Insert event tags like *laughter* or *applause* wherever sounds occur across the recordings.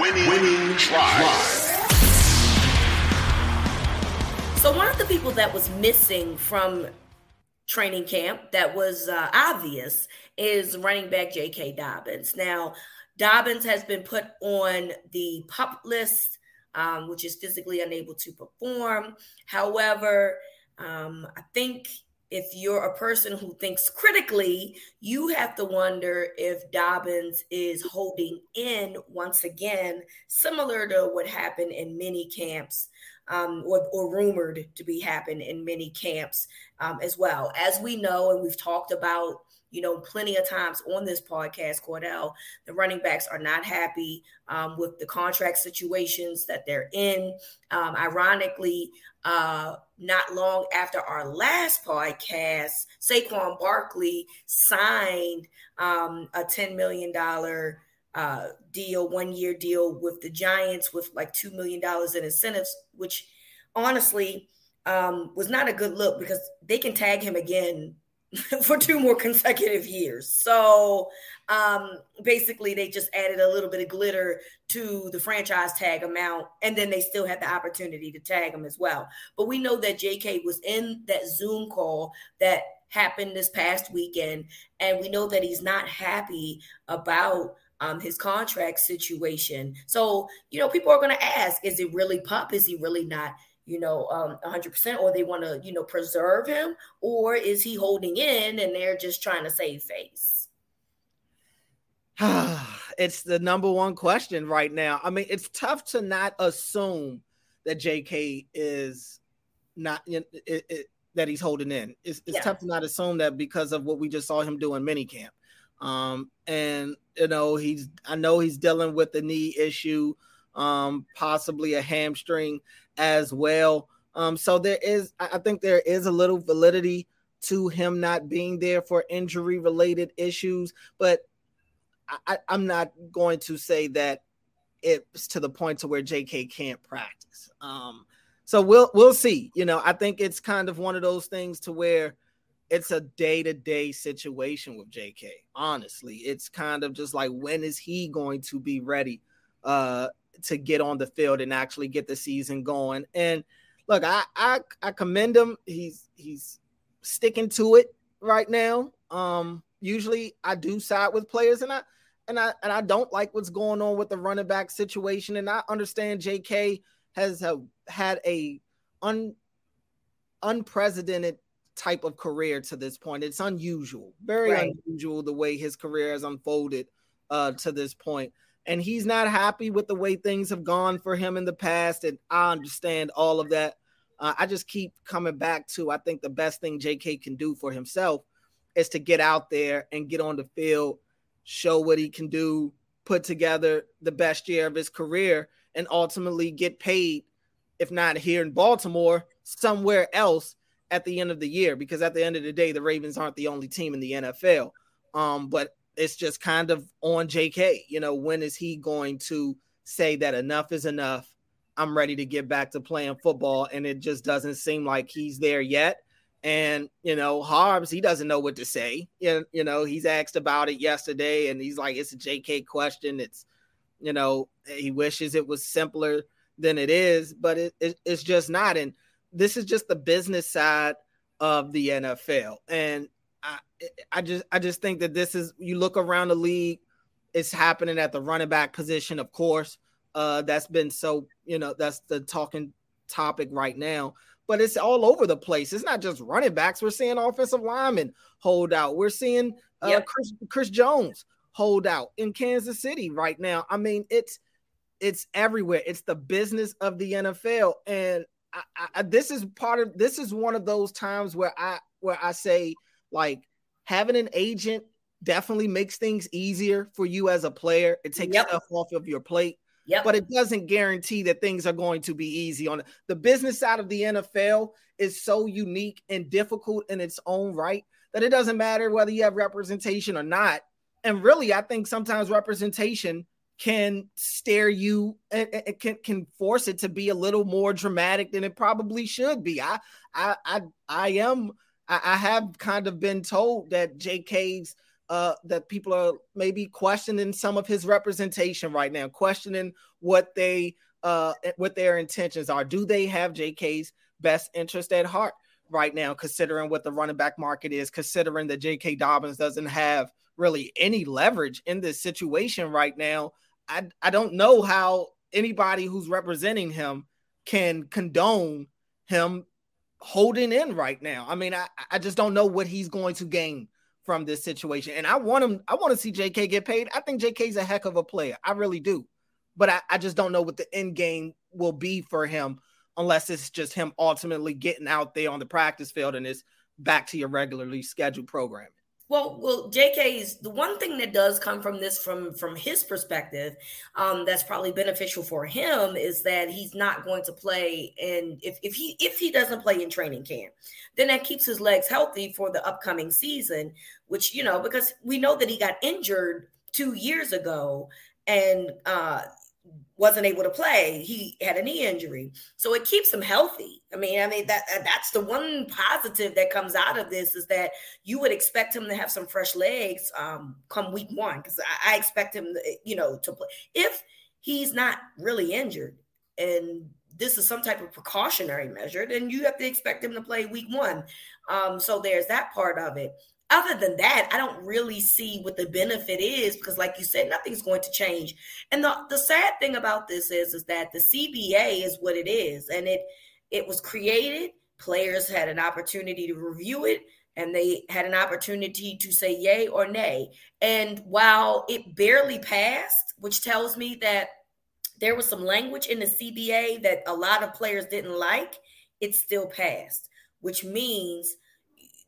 Winning, Winning. So one of the people that was missing from training camp that was uh, obvious is running back J.K. Dobbins. Now, Dobbins has been put on the pup list, um, which is physically unable to perform. However, um, I think if you're a person who thinks critically, you have to wonder if Dobbins is holding in once again, similar to what happened in many camps um, or, or, rumored to be happening in many camps um, as well. As we know, and we've talked about you know, plenty of times on this podcast, Cordell, the running backs are not happy um, with the contract situations that they're in. Um, ironically, uh, not long after our last podcast, Saquon Barkley signed um, a $10 million uh, deal, one year deal with the Giants with like $2 million in incentives, which honestly um, was not a good look because they can tag him again *laughs* for two more consecutive years. So um, basically, they just added a little bit of glitter to the franchise tag amount, and then they still had the opportunity to tag him as well. But we know that JK was in that Zoom call that happened this past weekend, and we know that he's not happy about. Um, his contract situation. So, you know, people are going to ask, is it really pup? Is he really not you know, um, 100%, or they want to, you know, preserve him, or is he holding in and they're just trying to save face? *sighs* it's the number one question right now. I mean, it's tough to not assume that JK is not it, it, that he's holding in. It's, it's yeah. tough to not assume that because of what we just saw him do in minicamp. Um, and you know, he's I know he's dealing with the knee issue, um, possibly a hamstring as well. Um, so there is, I think there is a little validity to him not being there for injury related issues, but I, am not going to say that it's to the point to where JK can't practice. Um, so we'll we'll see. You know, I think it's kind of one of those things to where it's a day to day situation with JK. Honestly, it's kind of just like when is he going to be ready? Uh, to get on the field and actually get the season going. And look, I I, I commend him. He's he's sticking to it right now. Um, usually I do side with players, and I and I and I don't like what's going on with the running back situation. And I understand J.K. has a, had a un unprecedented type of career to this point. It's unusual, very right. unusual the way his career has unfolded uh, to this point and he's not happy with the way things have gone for him in the past. And I understand all of that. Uh, I just keep coming back to I think the best thing JK can do for himself is to get out there and get on the field, show what he can do, put together the best year of his career, and ultimately get paid, if not here in Baltimore, somewhere else at the end of the year. Because at the end of the day, the Ravens aren't the only team in the NFL. Um, but it's just kind of on JK. You know, when is he going to say that enough is enough? I'm ready to get back to playing football. And it just doesn't seem like he's there yet. And, you know, Harbs, he doesn't know what to say. You know, he's asked about it yesterday and he's like, it's a JK question. It's, you know, he wishes it was simpler than it is, but it, it, it's just not. And this is just the business side of the NFL. And I, just I just think that this is you look around the league, it's happening at the running back position, of course. Uh, that's been so you know that's the talking topic right now. But it's all over the place. It's not just running backs. We're seeing offensive linemen hold out. We're seeing uh, yep. Chris Chris Jones hold out in Kansas City right now. I mean, it's it's everywhere. It's the business of the NFL, and I, I, this is part of this is one of those times where I where I say like having an agent definitely makes things easier for you as a player. It takes yep. stuff off of your plate. Yep. But it doesn't guarantee that things are going to be easy on the business side of the NFL is so unique and difficult in its own right that it doesn't matter whether you have representation or not. And really, I think sometimes representation can stare you and, and can can force it to be a little more dramatic than it probably should be. I I I I am I, I have kind of been told that JK's uh, that people are maybe questioning some of his representation right now, questioning what they uh, what their intentions are. Do they have JK's best interest at heart right now, considering what the running back market is, considering that JK Dobbins doesn't have really any leverage in this situation right now? I, I don't know how anybody who's representing him can condone him holding in right now. I mean, I, I just don't know what he's going to gain from this situation. And I want him, I want to see JK get paid. I think JK's a heck of a player. I really do. But I, I just don't know what the end game will be for him unless it's just him ultimately getting out there on the practice field and it's back to your regularly scheduled programming. Well, well, JK's the one thing that does come from this, from from his perspective, um, that's probably beneficial for him is that he's not going to play, and if if he if he doesn't play in training camp, then that keeps his legs healthy for the upcoming season. Which you know, because we know that he got injured two years ago, and uh, wasn't able to play. He had a knee injury, so it keeps him healthy. I mean, I mean that that's the one positive that comes out of this is that you would expect him to have some fresh legs um, come week one because I, I, expect him, to, you know, to play if he's not really injured and this is some type of precautionary measure, then you have to expect him to play week one. Um, so there's that part of it other than that, I don't really see what the benefit is because, like you said, nothing's going to change. And the, the sad thing about this is, is that the CBA is what it is, and it it was created. Players had an opportunity to review it, and they had an opportunity to say yay or nay. And while it barely passed, which tells me that there was some language in the CBA that a lot of players didn't like, it still passed, which means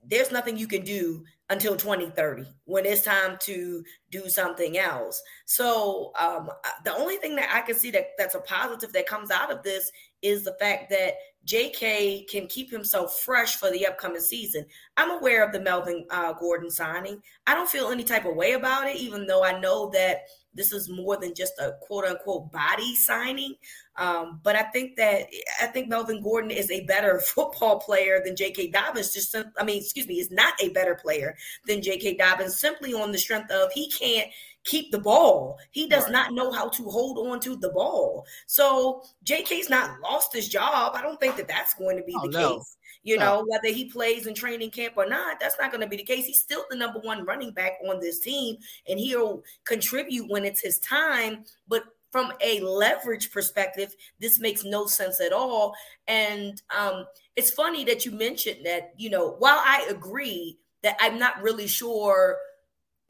there's nothing you can do until 2030 when it's time to do something else. So um, the only thing that I can see that that's a positive that comes out of this is the fact that JK can keep himself fresh for the upcoming season. I'm aware of the Melvin uh, Gordon signing. I don't feel any type of way about it, even though I know that this is more than just a quote unquote body signing. Um, but I think that I think Melvin Gordon is a better *laughs* football player than J.K. Dobbins. Just I mean, excuse me, is not a better player than J.K. Dobbins simply on the strength of he can't keep the ball. He does right. not know how to hold on to the ball. So J.K.'s not lost his job. I don't think that that's going to be oh, the no. case. You no. know, whether he plays in training camp or not, that's not going to be the case. He's still the number one running back on this team, and he'll contribute when it's his time. But from a leverage perspective, this makes no sense at all. And um, it's funny that you mentioned that, you know, while I agree that I'm not really sure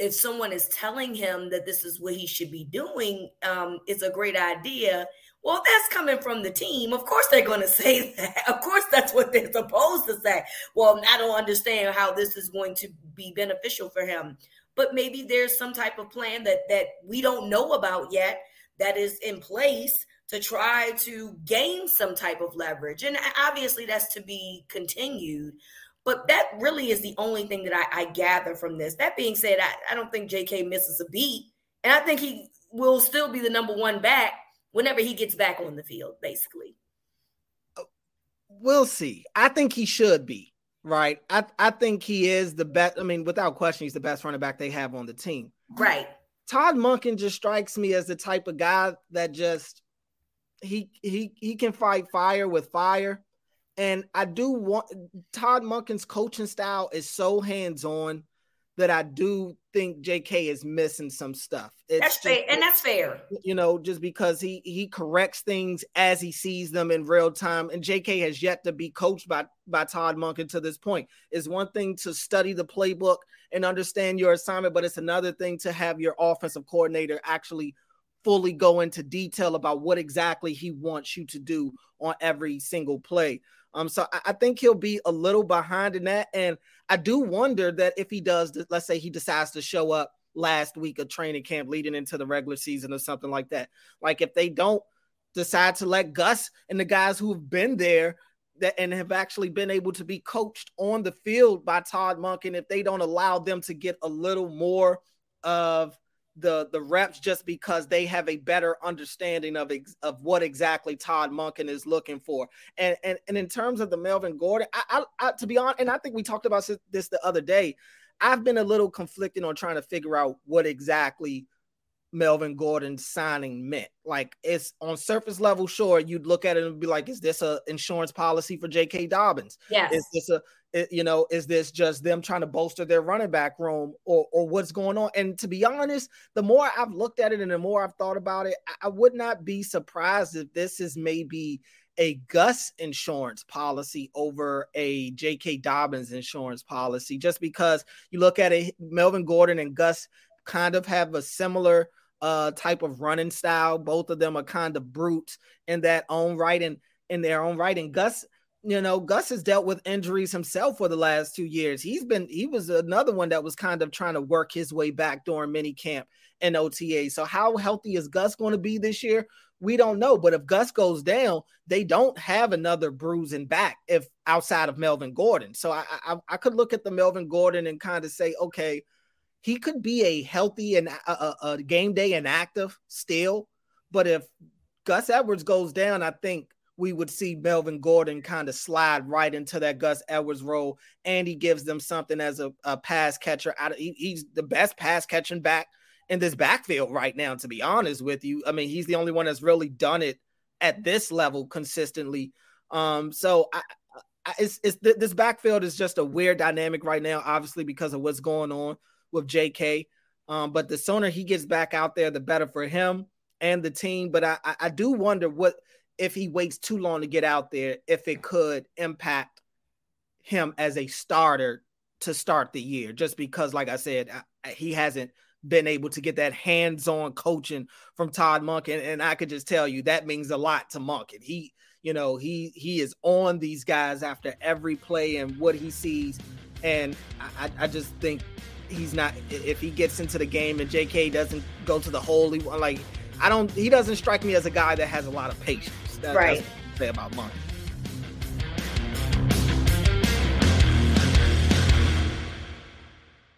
if someone is telling him that this is what he should be doing, um, it's a great idea. Well, that's coming from the team. Of course, they're going *laughs* to say that. Of course, that's what they're supposed to say. Well, I don't understand how this is going to be beneficial for him. But maybe there's some type of plan that that we don't know about yet that is in place to try to gain some type of leverage. And obviously, that's to be continued. But that really is the only thing that I, I gather from this. That being said, I, I don't think JK misses a beat. And I think he will still be the number one back whenever he gets back on the field, basically. We'll see. I think he should be, right? I, I think he is the best. I mean, without question, he's the best running back they have on the team. Right. Todd Monken just strikes me as the type of guy that just he he he can fight fire with fire. And I do want Todd Monken's coaching style is so hands-on that I do think JK is missing some stuff. It's that's just, fair, and that's fair. You know, just because he he corrects things as he sees them in real time, and JK has yet to be coached by by Todd Monken to this point. Is one thing to study the playbook and understand your assignment, but it's another thing to have your offensive coordinator actually fully go into detail about what exactly he wants you to do on every single play. Um, so I, I, think he'll be a little behind in that. And I do wonder that if he does, let's say he decides to show up last week of training camp leading into the regular season or something like that. Like if they don't decide to let Gus and the guys who have been there that and have actually been able to be coached on the field by Todd Monk, and if they don't allow them to get a little more of the the reps just because they have a better understanding of ex, of what exactly Todd Monken is looking for. And and, and in terms of the Melvin Gordon, I, I, I to be honest, and I think we talked about this the other day. I've been a little conflicted on trying to figure out what exactly Melvin Gordon signing meant. Like it's on surface level, sure, you'd look at it and be like, is this a insurance policy for J.K. Dobbins? Yes. Is this a you know, is this just them trying to bolster their running back room or or what's going on? And to be honest, the more I've looked at it and the more I've thought about it, I, I would not be surprised if this is maybe a Gus insurance policy over a J.K. Dobbins insurance policy, just because you look at it, Melvin Gordon and Gus kind of have a similar uh, type of running style. Both of them are kind of brutes in that own right and in their own right. And Gus, you know, Gus has dealt with injuries himself for the last two years. He's been he was another one that was kind of trying to work his way back during mini camp and OTA. So how healthy is Gus going to be this year? We don't know. But if Gus goes down, they don't have another bruising back if outside of Melvin Gordon. So I I, I could look at the Melvin Gordon and kind of say, okay, he could be a healthy and a, a, game day inactive still. But if Gus Edwards goes down, I think we would see Melvin Gordon kind of slide right into that Gus Edwards role, and he gives them something as a, a pass catcher. Out of, he, he's the best pass catching back in this backfield right now. To be honest with you, I mean he's the only one that's really done it at this level consistently. Um, so I, I, it's it's this backfield is just a weird dynamic right now, obviously because of what's going on with JK. Um, but the sooner he gets back out there, the better for him and the team. But I, I do wonder what if he waits too long to get out there, if it could impact him as a starter to start the year, just because, like I said, he hasn't been able to get that hands-on coaching from Todd Monken, and I could just tell you that means a lot to Monken. He, you know, he he is on these guys after every play and what he sees, and I, I just think he's not if he gets into the game and JK doesn't go to the hole. He, like I don't. He doesn't strike me as a guy that has a lot of patience. That, right. say about Monk.